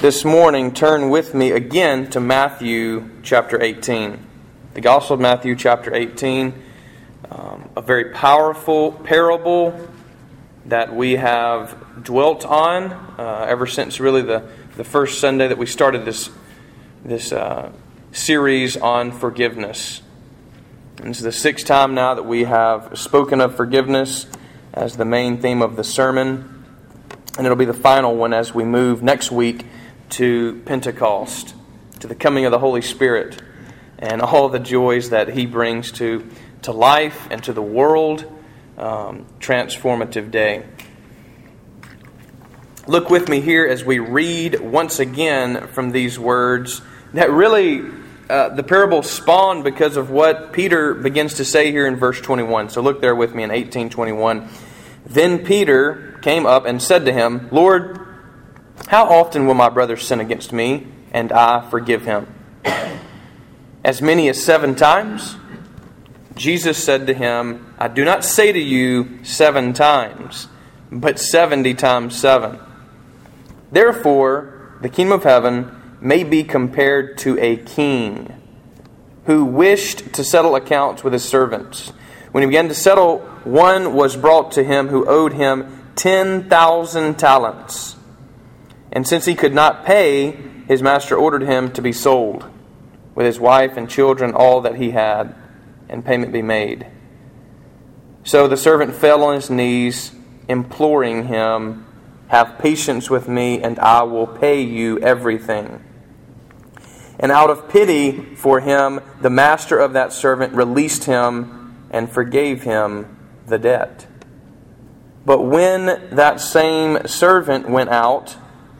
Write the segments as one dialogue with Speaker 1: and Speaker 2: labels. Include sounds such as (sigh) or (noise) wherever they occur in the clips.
Speaker 1: this morning, turn with me again to Matthew chapter 18. The Gospel of Matthew chapter 18, um, a very powerful parable that we have dwelt on uh, ever since really the, the first Sunday that we started this, this uh, series on forgiveness. And this is the sixth time now that we have spoken of forgiveness as the main theme of the sermon. And it'll be the final one as we move next week to Pentecost, to the coming of the Holy Spirit, and all the joys that He brings to, to life and to the world. Um, transformative day. Look with me here as we read once again from these words that really uh, the parable spawned because of what Peter begins to say here in verse 21. So look there with me in 1821. Then Peter came up and said to him, Lord, how often will my brother sin against me, and I forgive him? As many as seven times? Jesus said to him, I do not say to you seven times, but seventy times seven. Therefore, the kingdom of heaven may be compared to a king who wished to settle accounts with his servants. When he began to settle, one was brought to him who owed him 10,000 talents. And since he could not pay, his master ordered him to be sold, with his wife and children, all that he had, and payment be made. So the servant fell on his knees, imploring him, Have patience with me, and I will pay you everything. And out of pity for him, the master of that servant released him and forgave him the debt. But when that same servant went out,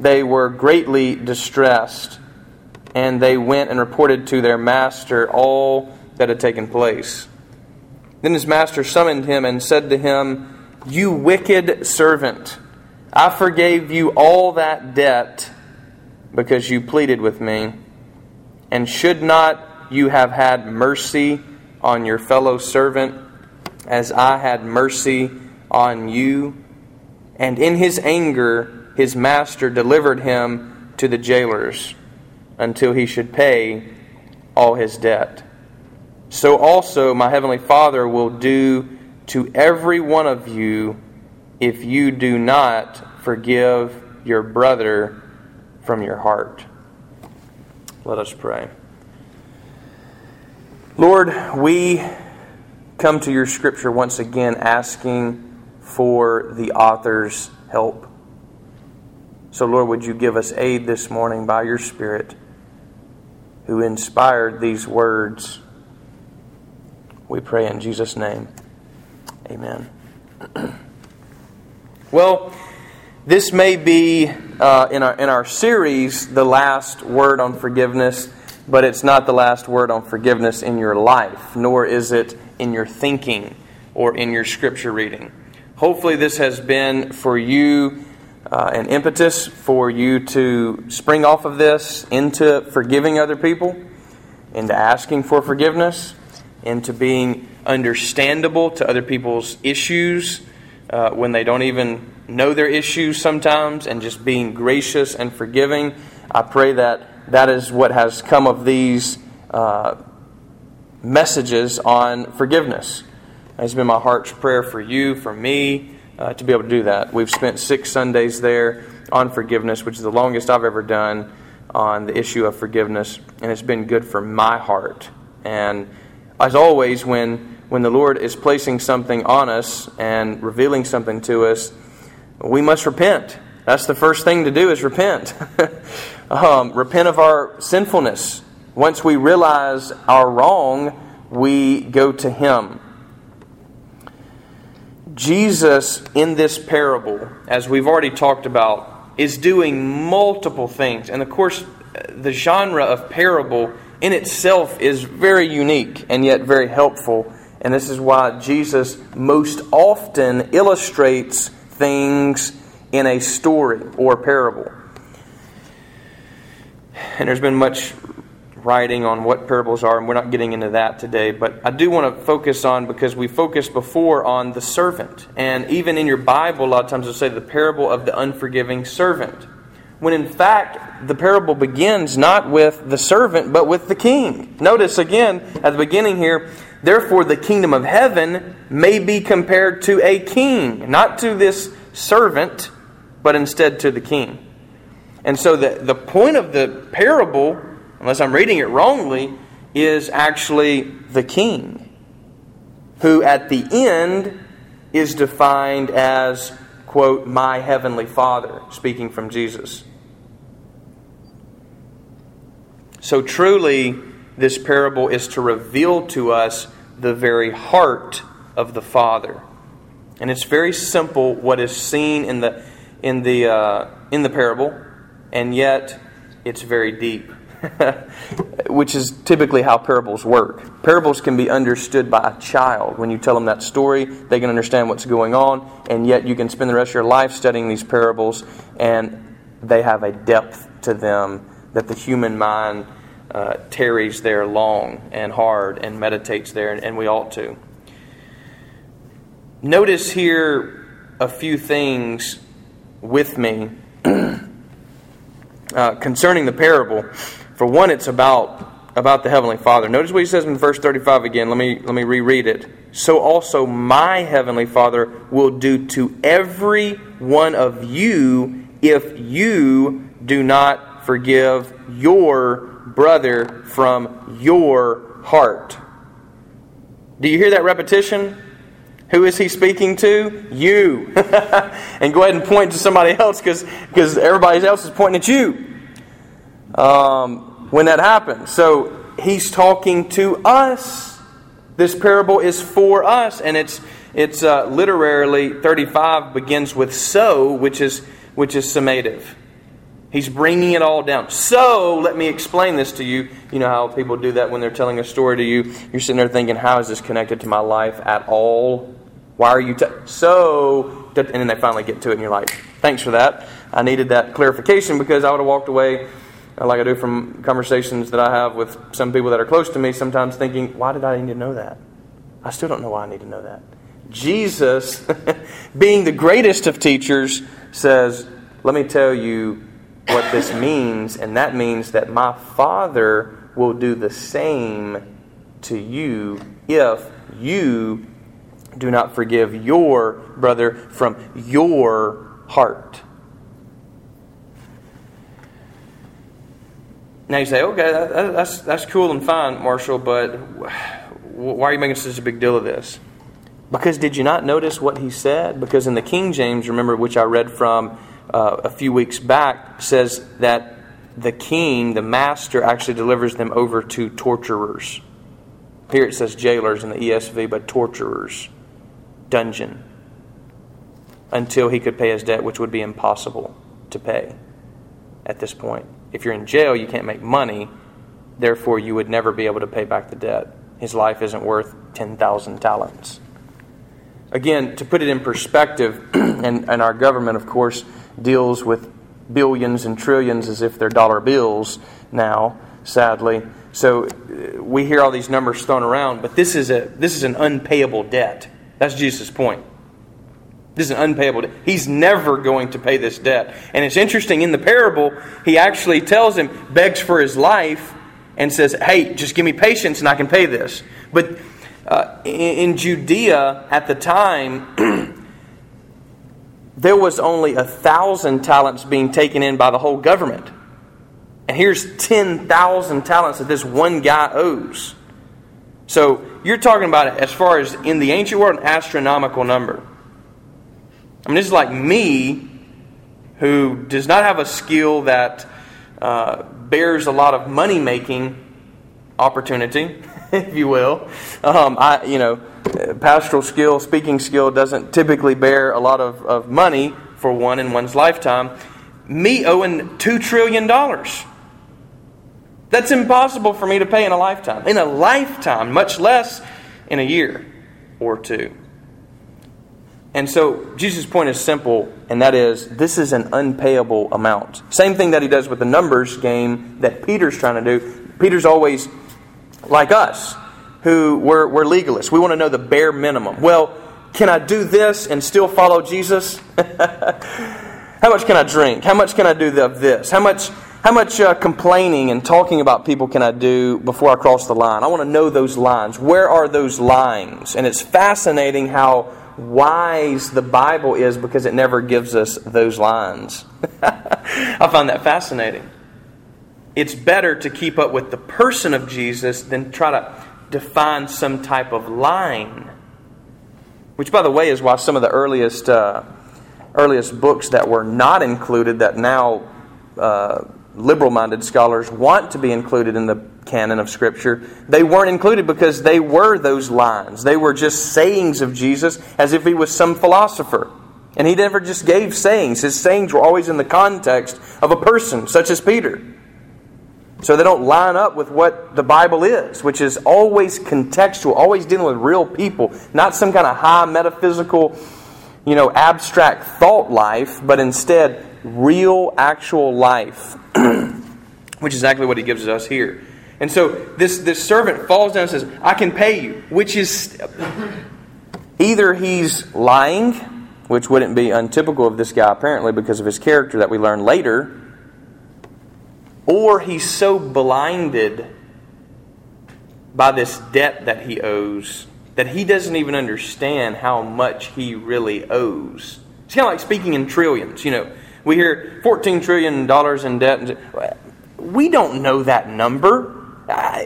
Speaker 1: they were greatly distressed, and they went and reported to their master all that had taken place. Then his master summoned him and said to him, You wicked servant, I forgave you all that debt because you pleaded with me. And should not you have had mercy on your fellow servant as I had mercy on you? And in his anger, his master delivered him to the jailers until he should pay all his debt. So also my heavenly Father will do to every one of you if you do not forgive your brother from your heart. Let us pray. Lord, we come to your scripture once again asking for the author's help. So, Lord, would you give us aid this morning by your Spirit who inspired these words? We pray in Jesus' name. Amen. (clears throat) well, this may be uh, in, our, in our series the last word on forgiveness, but it's not the last word on forgiveness in your life, nor is it in your thinking or in your scripture reading. Hopefully, this has been for you uh, an impetus for you to spring off of this into forgiving other people, into asking for forgiveness, into being understandable to other people's issues uh, when they don't even know their issues sometimes, and just being gracious and forgiving. I pray that that is what has come of these uh, messages on forgiveness. It's been my heart's prayer for you, for me uh, to be able to do that. We've spent six Sundays there on forgiveness, which is the longest I've ever done on the issue of forgiveness, and it's been good for my heart. And as always, when when the Lord is placing something on us and revealing something to us, we must repent. That's the first thing to do is repent. (laughs) um, repent of our sinfulness. Once we realize our wrong, we go to Him. Jesus, in this parable, as we've already talked about, is doing multiple things. And of course, the genre of parable in itself is very unique and yet very helpful. And this is why Jesus most often illustrates things in a story or parable. And there's been much writing on what parables are, and we're not getting into that today. But I do want to focus on, because we focused before on the servant. And even in your Bible, a lot of times it'll say the parable of the unforgiving servant. When in fact, the parable begins not with the servant, but with the king. Notice again at the beginning here, therefore the kingdom of heaven may be compared to a king, not to this servant, but instead to the king. And so the, the point of the parable unless I'm reading it wrongly, is actually the king, who at the end is defined as, quote, my heavenly Father, speaking from Jesus. So truly, this parable is to reveal to us the very heart of the Father. And it's very simple what is seen in the, in the, uh, in the parable, and yet it's very deep. (laughs) which is typically how parables work. Parables can be understood by a child. When you tell them that story, they can understand what's going on, and yet you can spend the rest of your life studying these parables, and they have a depth to them that the human mind uh, tarries there long and hard and meditates there, and we ought to. Notice here a few things with me (clears throat) uh, concerning the parable. For one, it's about, about the Heavenly Father. Notice what he says in verse 35 again. Let me, let me reread it. So also my Heavenly Father will do to every one of you if you do not forgive your brother from your heart. Do you hear that repetition? Who is he speaking to? You. (laughs) and go ahead and point to somebody else because everybody else is pointing at you. Um, when that happens. So he's talking to us. This parable is for us, and it's it's uh, literally 35 begins with so, which is which is summative. He's bringing it all down. So let me explain this to you. You know how people do that when they're telling a story to you. You're sitting there thinking, how is this connected to my life at all? Why are you t-? so? And then they finally get to it, and you're like, thanks for that. I needed that clarification because I would have walked away like I do from conversations that I have with some people that are close to me, sometimes thinking, why did I need to know that? I still don't know why I need to know that. Jesus, (laughs) being the greatest of teachers, says, Let me tell you what this (laughs) means, and that means that my Father will do the same to you if you do not forgive your brother from your heart. Now you say, okay, that, that's, that's cool and fine, Marshall, but why are you making such a big deal of this? Because did you not notice what he said? Because in the King James, remember, which I read from uh, a few weeks back, says that the king, the master, actually delivers them over to torturers. Here it says jailers in the ESV, but torturers, dungeon, until he could pay his debt, which would be impossible to pay at this point. If you're in jail, you can't make money, therefore, you would never be able to pay back the debt. His life isn't worth 10,000 talents. Again, to put it in perspective, (clears throat) and, and our government, of course, deals with billions and trillions as if they're dollar bills now, sadly. So uh, we hear all these numbers thrown around, but this is, a, this is an unpayable debt. That's Jesus' point. This is an unpayable debt. He's never going to pay this debt. And it's interesting, in the parable, he actually tells him, begs for his life, and says, Hey, just give me patience and I can pay this. But uh, in, in Judea at the time, (clears throat) there was only a thousand talents being taken in by the whole government. And here's 10,000 talents that this one guy owes. So you're talking about, as far as in the ancient world, an astronomical number. I mean, this is like me, who does not have a skill that uh, bears a lot of money making opportunity, (laughs) if you will. Um, I, you know, pastoral skill, speaking skill doesn't typically bear a lot of, of money for one in one's lifetime. Me owing $2 trillion. That's impossible for me to pay in a lifetime. In a lifetime, much less in a year or two. And so Jesus' point is simple, and that is this is an unpayable amount. Same thing that he does with the numbers game that Peter's trying to do. Peter's always like us, who we're, we're legalists. We want to know the bare minimum. Well, can I do this and still follow Jesus? (laughs) How much can I drink? How much can I do of this? How much how much uh, complaining and talking about people can I do before I cross the line? I want to know those lines. Where are those lines? And it's fascinating how wise the Bible is because it never gives us those lines. (laughs) I find that fascinating. It's better to keep up with the person of Jesus than try to define some type of line. Which, by the way, is why some of the earliest, uh, earliest books that were not included that now. Uh, liberal minded scholars want to be included in the canon of Scripture, they weren't included because they were those lines. They were just sayings of Jesus as if he was some philosopher. And he never just gave sayings. His sayings were always in the context of a person, such as Peter. So they don't line up with what the Bible is, which is always contextual, always dealing with real people, not some kind of high metaphysical, you know, abstract thought life, but instead real, actual life, (clears throat) which is exactly what he gives us here. And so this, this servant falls down and says, I can pay you, which is either he's lying, which wouldn't be untypical of this guy apparently because of his character that we learn later, or he's so blinded by this debt that he owes that he doesn't even understand how much he really owes. It's kind of like speaking in trillions. You know, we hear $14 trillion in debt. We don't know that number.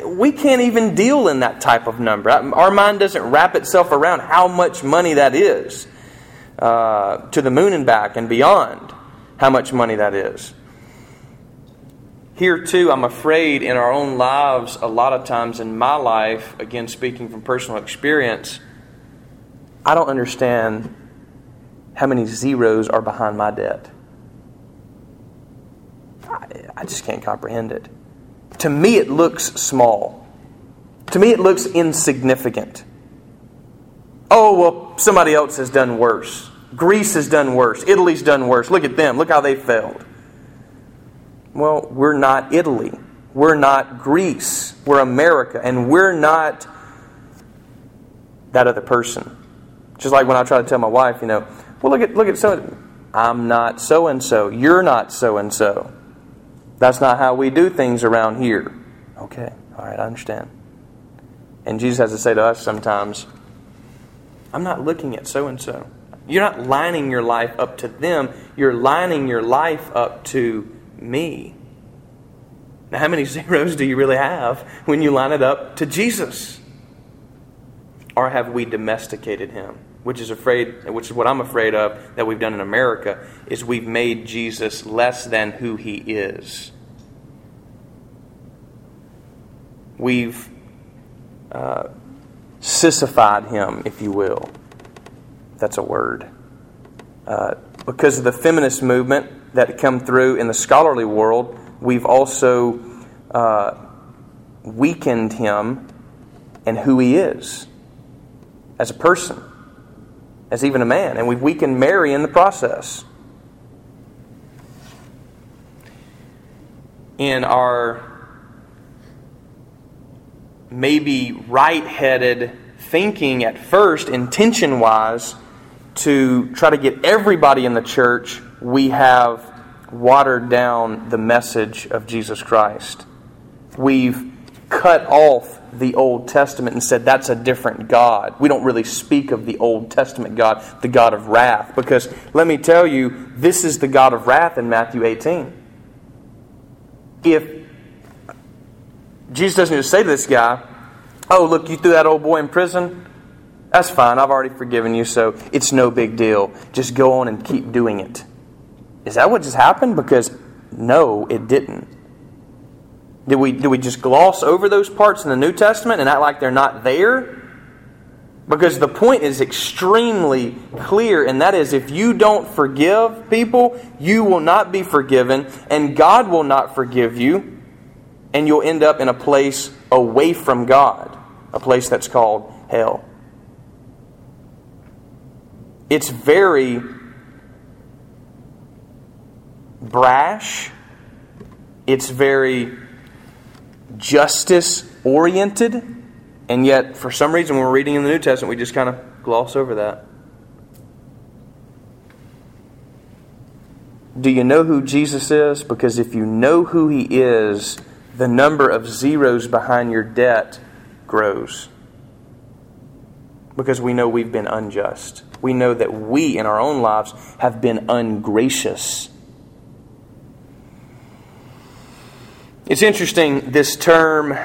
Speaker 1: We can't even deal in that type of number. Our mind doesn't wrap itself around how much money that is uh, to the moon and back and beyond, how much money that is. Here, too, I'm afraid in our own lives, a lot of times in my life, again, speaking from personal experience, I don't understand how many zeros are behind my debt. I just can't comprehend it. To me, it looks small. To me, it looks insignificant. Oh, well, somebody else has done worse. Greece has done worse. Italy's done worse. Look at them. Look how they failed. Well, we're not Italy. We're not Greece. We're America. And we're not that other person. Just like when I try to tell my wife, you know, well, look at, look at so I'm not so and so. You're not so and so. That's not how we do things around here. Okay, all right, I understand. And Jesus has to say to us sometimes, I'm not looking at so and so. You're not lining your life up to them, you're lining your life up to me. Now, how many (laughs) zeros do you really have when you line it up to Jesus? Or have we domesticated him? which is afraid which is what I'm afraid of that we've done in America is we've made Jesus less than who he is. We've uh, sissified him, if you will. That's a word. Uh, because of the feminist movement that come through in the scholarly world, we've also uh, weakened him and who he is as a person as even a man, and we've weakened Mary in the process. In our maybe right headed thinking at first, intention wise, to try to get everybody in the church, we have watered down the message of Jesus Christ. We've cut off the Old Testament and said that's a different God. We don't really speak of the Old Testament God, the God of wrath, because let me tell you, this is the God of wrath in Matthew 18. If Jesus doesn't just say to this guy, Oh, look, you threw that old boy in prison? That's fine. I've already forgiven you, so it's no big deal. Just go on and keep doing it. Is that what just happened? Because no, it didn't. Did we, do we just gloss over those parts in the New Testament and act like they're not there? Because the point is extremely clear, and that is if you don't forgive people, you will not be forgiven, and God will not forgive you. And you'll end up in a place away from God, a place that's called hell. It's very brash, it's very justice oriented, and yet, for some reason, when we're reading in the New Testament, we just kind of gloss over that. Do you know who Jesus is? Because if you know who he is, the number of zeros behind your debt grows. Because we know we've been unjust. We know that we in our own lives have been ungracious. It's interesting, this term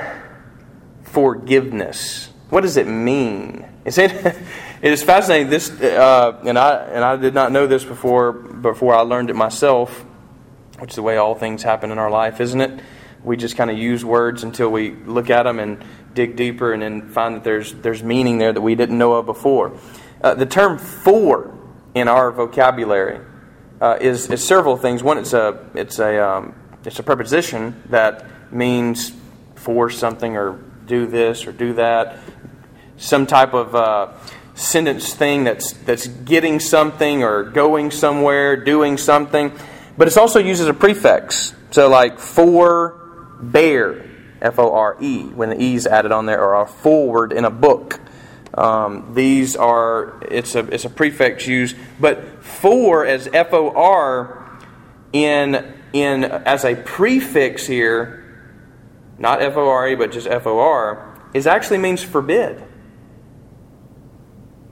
Speaker 1: forgiveness. What does it mean? It's, (laughs) it is fascinating. This, uh, and I and I did not know this before before I learned it myself, which is the way all things happen in our life, isn't it? We just kind of use words until we look at them and dig deeper, and then find that there's there's meaning there that we didn't know of before. Uh, the term "for" in our vocabulary uh, is, is several things. One, it's a it's a um, it's a preposition that means for something or do this or do that. Some type of uh, sentence thing that's that's getting something or going somewhere, doing something. But it's also used as a prefix. So like for bear, F O R E, when the E is added on there, or a forward in a book. Um, these are it's a it's a prefix used, but for as F O R in in as a prefix here, not F O R E but just F O R, is actually means forbid.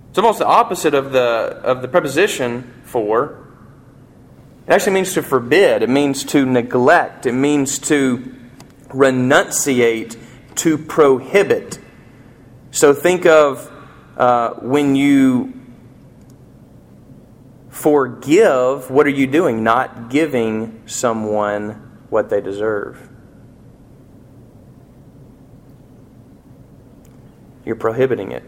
Speaker 1: It's almost the opposite of the of the preposition for. It actually means to forbid. It means to neglect. It means to renunciate, to prohibit. So think of uh, when you forgive, what are you doing? Not giving someone what they deserve. You're prohibiting it.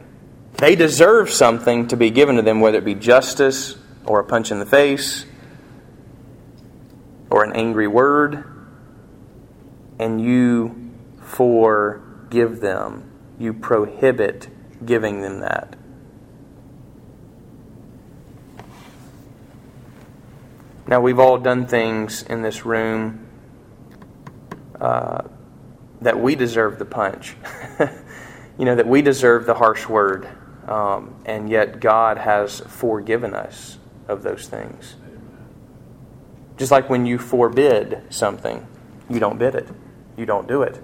Speaker 1: They deserve something to be given to them, whether it be justice or a punch in the face or an angry word, and you forgive them. You prohibit giving them that. Now, we've all done things in this room uh, that we deserve the punch. (laughs) you know, that we deserve the harsh word. Um, and yet, God has forgiven us of those things. Just like when you forbid something, you don't bid it, you don't do it.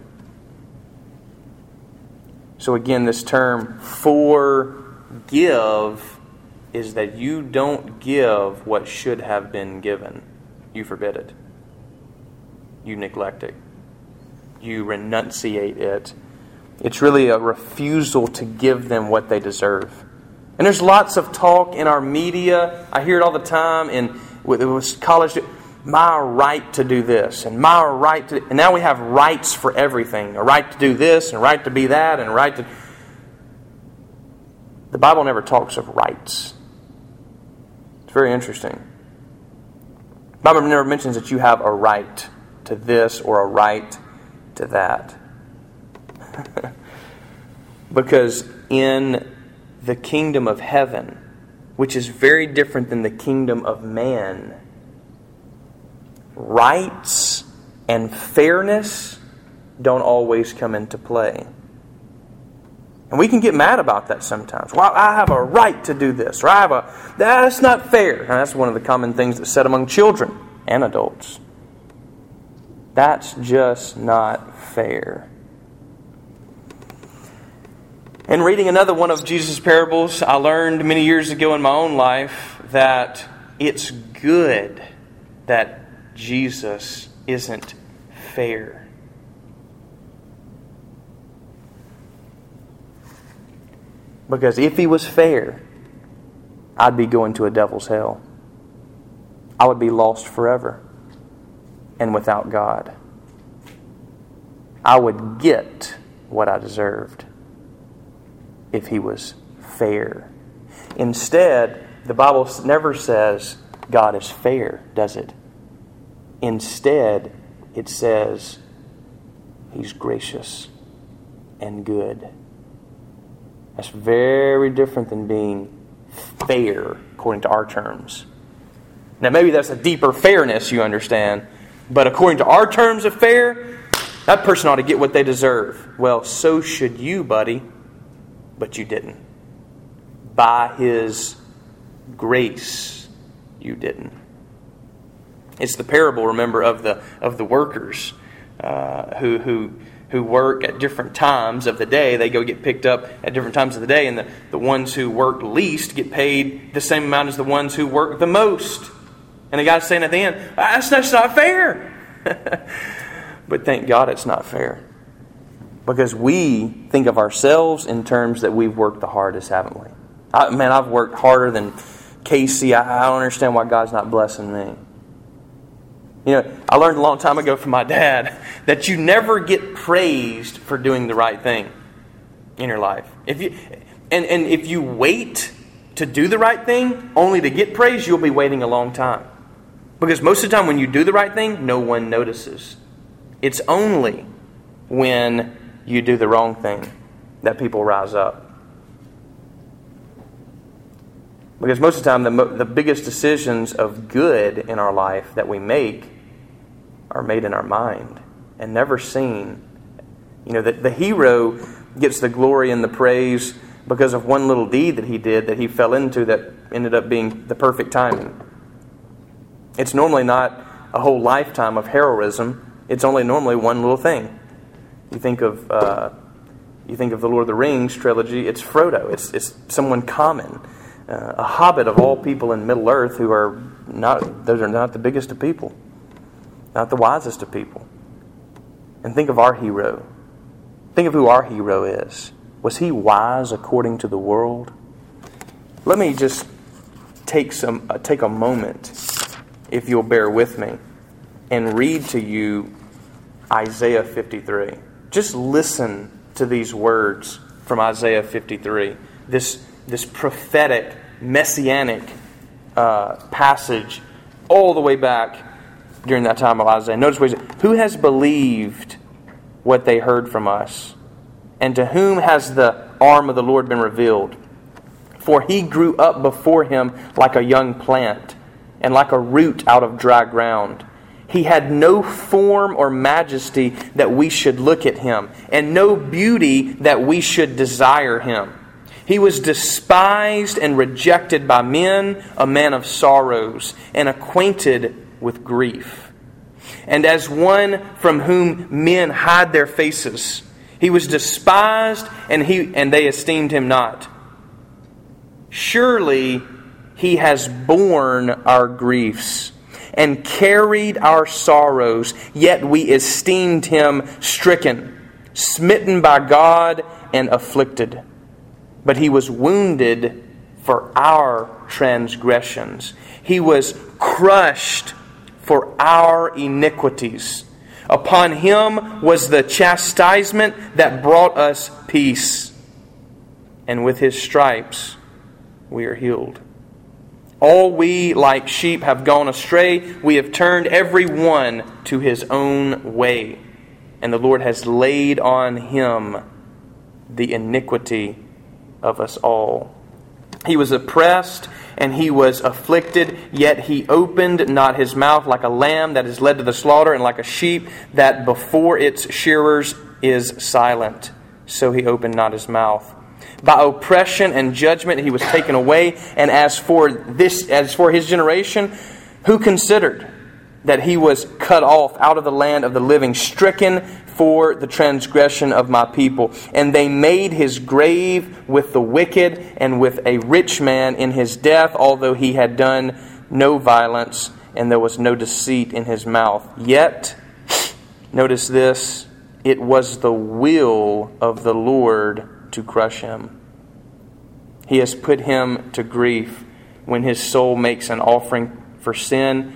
Speaker 1: So, again, this term forgive is that you don't give what should have been given. You forbid it, you neglect it, you renunciate it. It's really a refusal to give them what they deserve. And there's lots of talk in our media. I hear it all the time in with, with college my right to do this and my right to and now we have rights for everything a right to do this and a right to be that and a right to the bible never talks of rights. It's very interesting. The bible never mentions that you have a right to this or a right to that. (laughs) Because in the kingdom of heaven which is very different than the kingdom of man rights and fairness don't always come into play. And we can get mad about that sometimes. Well, I have a right to do this, or I have a that's not fair. And that's one of the common things that's said among children and adults. That's just not fair. In reading another one of Jesus' parables, I learned many years ago in my own life that it's good that Jesus isn't fair. Because if he was fair, I'd be going to a devil's hell. I would be lost forever and without God. I would get what I deserved if he was fair. Instead, the Bible never says God is fair, does it? Instead, it says He's gracious and good. That's very different than being fair according to our terms. Now, maybe that's a deeper fairness, you understand, but according to our terms of fair, that person ought to get what they deserve. Well, so should you, buddy, but you didn't. By His grace, you didn't. It's the parable, remember, of the of the workers uh, who who who work at different times of the day. They go get picked up at different times of the day, and the, the ones who work least get paid the same amount as the ones who work the most. And the guy's saying at the end, that's, that's not fair. (laughs) but thank God it's not fair. Because we think of ourselves in terms that we've worked the hardest, haven't we? I, man, I've worked harder than Casey. I, I don't understand why God's not blessing me. You know, I learned a long time ago from my dad (laughs) that you never get praised for doing the right thing in your life. If you and, and if you wait to do the right thing only to get praise, you'll be waiting a long time. Because most of the time when you do the right thing, no one notices. It's only when you do the wrong thing that people rise up. Because most of the time, the, the biggest decisions of good in our life that we make are made in our mind and never seen. You know, that the hero gets the glory and the praise because of one little deed that he did that he fell into that ended up being the perfect timing. It's normally not a whole lifetime of heroism. It's only normally one little thing. You think of uh, you think of the Lord of the Rings trilogy. It's Frodo. It's it's someone common, uh, a hobbit of all people in Middle Earth who are not those are not the biggest of people not the wisest of people. And think of our hero. Think of who our hero is. Was he wise according to the world? Let me just take some uh, take a moment, if you'll bear with me, and read to you Isaiah 53. Just listen to these words from Isaiah 53. This this prophetic messianic uh, passage all the way back during that time of Isaiah. Notice what he. Who has believed what they heard from us? And to whom has the arm of the Lord been revealed? For he grew up before him like a young plant, and like a root out of dry ground. He had no form or majesty that we should look at him, and no beauty that we should desire him. He was despised and rejected by men, a man of sorrows, and acquainted with grief. And as one from whom men hide their faces, he was despised and, he, and they esteemed him not. Surely he has borne our griefs and carried our sorrows, yet we esteemed him stricken, smitten by God, and afflicted. But he was wounded for our transgressions, he was crushed for our iniquities. Upon him was the chastisement that brought us peace, and with his stripes we are healed. All we, like sheep, have gone astray. We have turned every one to his own way, and the Lord has laid on him the iniquity of us all. He was oppressed and he was afflicted, yet he opened not his mouth like a lamb that is led to the slaughter, and like a sheep that before its shearers is silent. So he opened not his mouth. By oppression and judgment he was taken away, and as for this as for his generation, who considered that he was cut off out of the land of the living, stricken for the transgression of my people. And they made his grave with the wicked and with a rich man in his death, although he had done no violence and there was no deceit in his mouth. Yet, notice this, it was the will of the Lord to crush him. He has put him to grief when his soul makes an offering for sin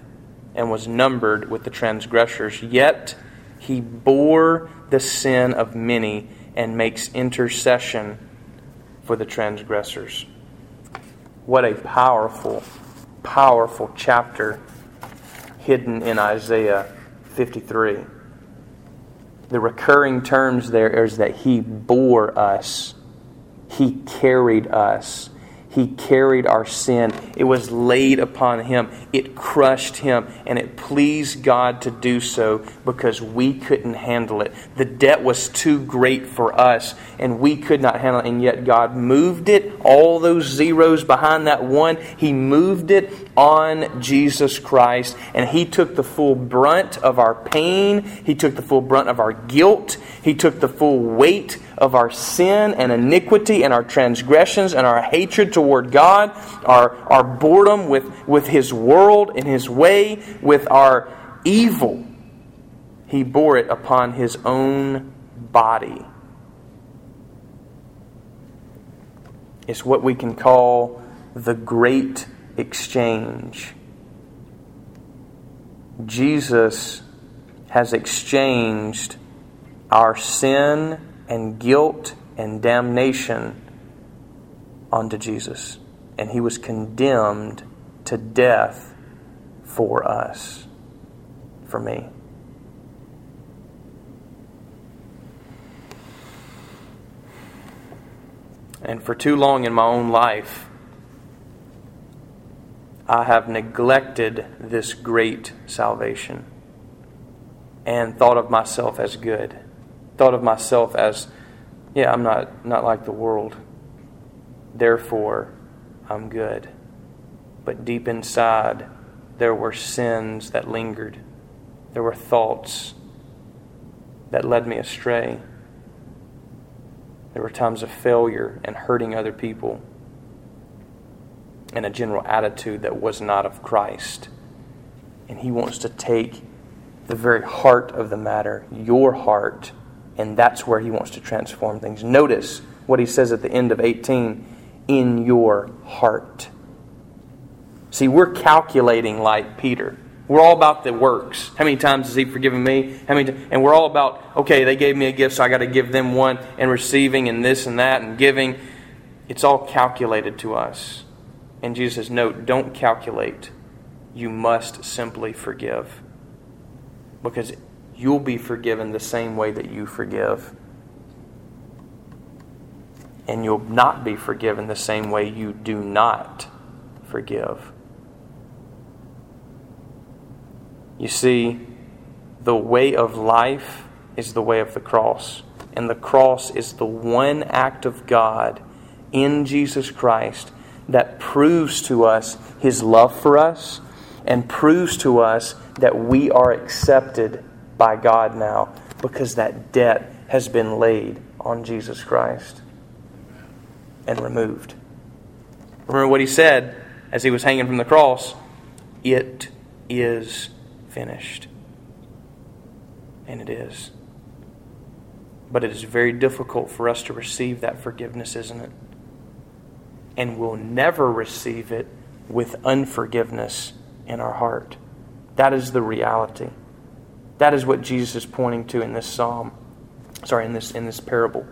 Speaker 1: and was numbered with the transgressors. Yet he bore the sin of many and makes intercession for the transgressors. What a powerful, powerful chapter hidden in Isaiah 53 the recurring terms there is that He bore us, He carried us. He carried our sin. It was laid upon him. It crushed him. And it pleased God to do so because we couldn't handle it. The debt was too great for us, and we could not handle it. And yet God moved it, all those zeros behind that one, He moved it on Jesus Christ. And He took the full brunt of our pain, He took the full brunt of our guilt, He took the full weight of our sin and iniquity and our transgressions and our hatred toward God, our, our boredom with, with His world and His way, with our evil. He bore it upon His own body. It's what we can call the great exchange. Jesus has exchanged our sin and guilt and damnation onto Jesus. And he was condemned to death for us, for me. And for too long in my own life, I have neglected this great salvation and thought of myself as good thought of myself as, yeah, I'm not, not like the world. Therefore, I'm good. But deep inside, there were sins that lingered. There were thoughts that led me astray. There were times of failure and hurting other people, and a general attitude that was not of Christ. And He wants to take the very heart of the matter, your heart, and that's where he wants to transform things. Notice what he says at the end of 18 in your heart. See, we're calculating like Peter. We're all about the works. How many times has he forgiven me? How many? T- and we're all about okay, they gave me a gift, so I got to give them one, and receiving, and this and that, and giving. It's all calculated to us. And Jesus says, no, don't calculate. You must simply forgive. Because you'll be forgiven the same way that you forgive. And you'll not be forgiven the same way you do not forgive. You see, the way of life is the way of the cross. And the cross is the one act of God in Jesus Christ that proves to us his love for us and proves to us that we are accepted by God now because that debt has been laid on Jesus Christ and removed. Remember what he said as he was hanging from the cross it is finished. And it is. But it is very difficult for us to receive that forgiveness, isn't it? And we'll never receive it with unforgiveness in our heart. That is the reality. That is what Jesus is pointing to in this psalm. Sorry, in this in this parable.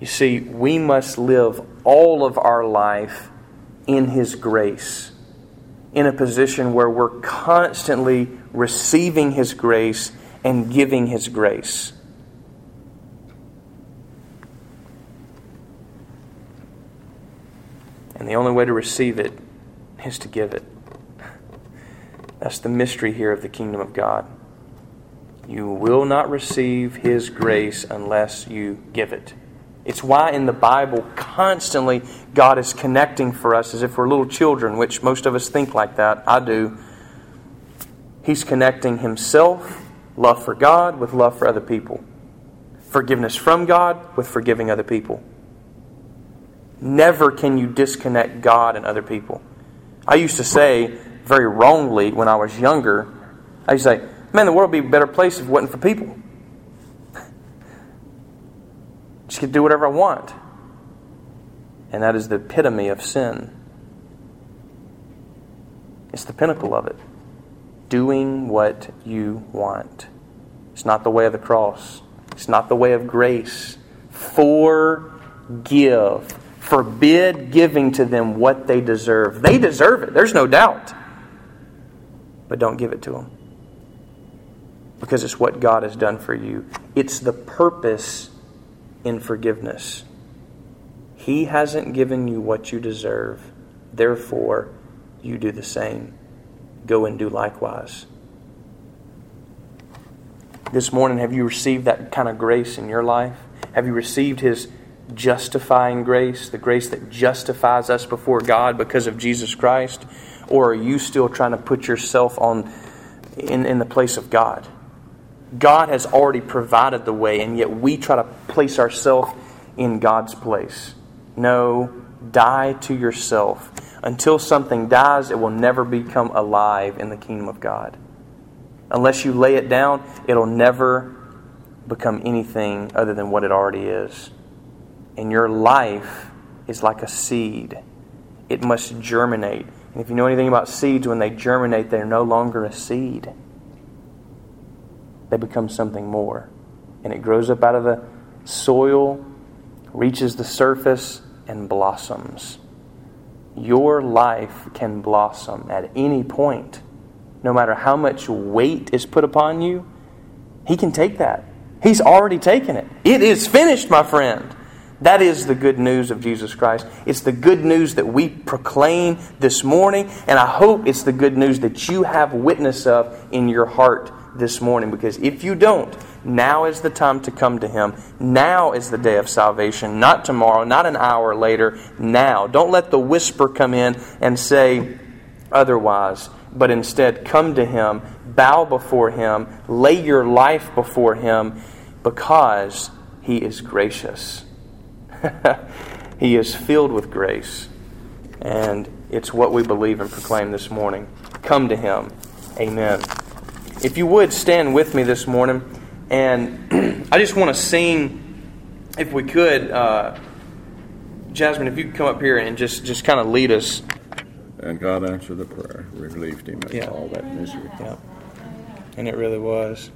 Speaker 1: You see, we must live all of our life in his grace. In a position where we're constantly receiving his grace and giving his grace. And the only way to receive it is to give it. That's the mystery here of the kingdom of God. You will not receive His grace unless you give it. It's why in the Bible, constantly, God is connecting for us as if we're little children, which most of us think like that. I do. He's connecting Himself, love for God, with love for other people, forgiveness from God with forgiving other people. Never can you disconnect God and other people. I used to say, very wrongly when I was younger. I used to say, Man, the world would be a better place if it wasn't for people. (laughs) Just could do whatever I want. And that is the epitome of sin. It's the pinnacle of it. Doing what you want. It's not the way of the cross. It's not the way of grace. Forgive. Forbid giving to them what they deserve. They deserve it, there's no doubt. But don't give it to them. Because it's what God has done for you. It's the purpose in forgiveness. He hasn't given you what you deserve. Therefore, you do the same. Go and do likewise. This morning, have you received that kind of grace in your life? Have you received His justifying grace, the grace that justifies us before God because of Jesus Christ? Or are you still trying to put yourself on in, in the place of God? God has already provided the way, and yet we try to place ourselves in God's place. No, die to yourself. Until something dies, it will never become alive in the kingdom of God. Unless you lay it down, it'll never become anything other than what it already is. And your life is like a seed, it must germinate. If you know anything about seeds, when they germinate, they're no longer a seed, they become something more. And it grows up out of the soil, reaches the surface, and blossoms. Your life can blossom at any point. No matter how much weight is put upon you, He can take that. He's already taken it. It is finished, my friend. That is the good news of Jesus Christ. It's the good news that we proclaim this morning, and I hope it's the good news that you have witness of in your heart this morning. Because if you don't, now is the time to come to Him. Now is the day of salvation, not tomorrow, not an hour later. Now. Don't let the whisper come in and say otherwise, but instead come to Him, bow before Him, lay your life before Him, because He is gracious. (laughs) he is filled with grace. And it's what we believe and proclaim this morning. Come to Him. Amen. If you would stand with me this morning, and (clears throat) I just want to sing, if we could, uh, Jasmine, if you could come up here and just, just kind of lead us.
Speaker 2: And God answered the prayer, relieved him of
Speaker 1: Yeah.
Speaker 2: all that misery.
Speaker 1: Yeah. And it really was.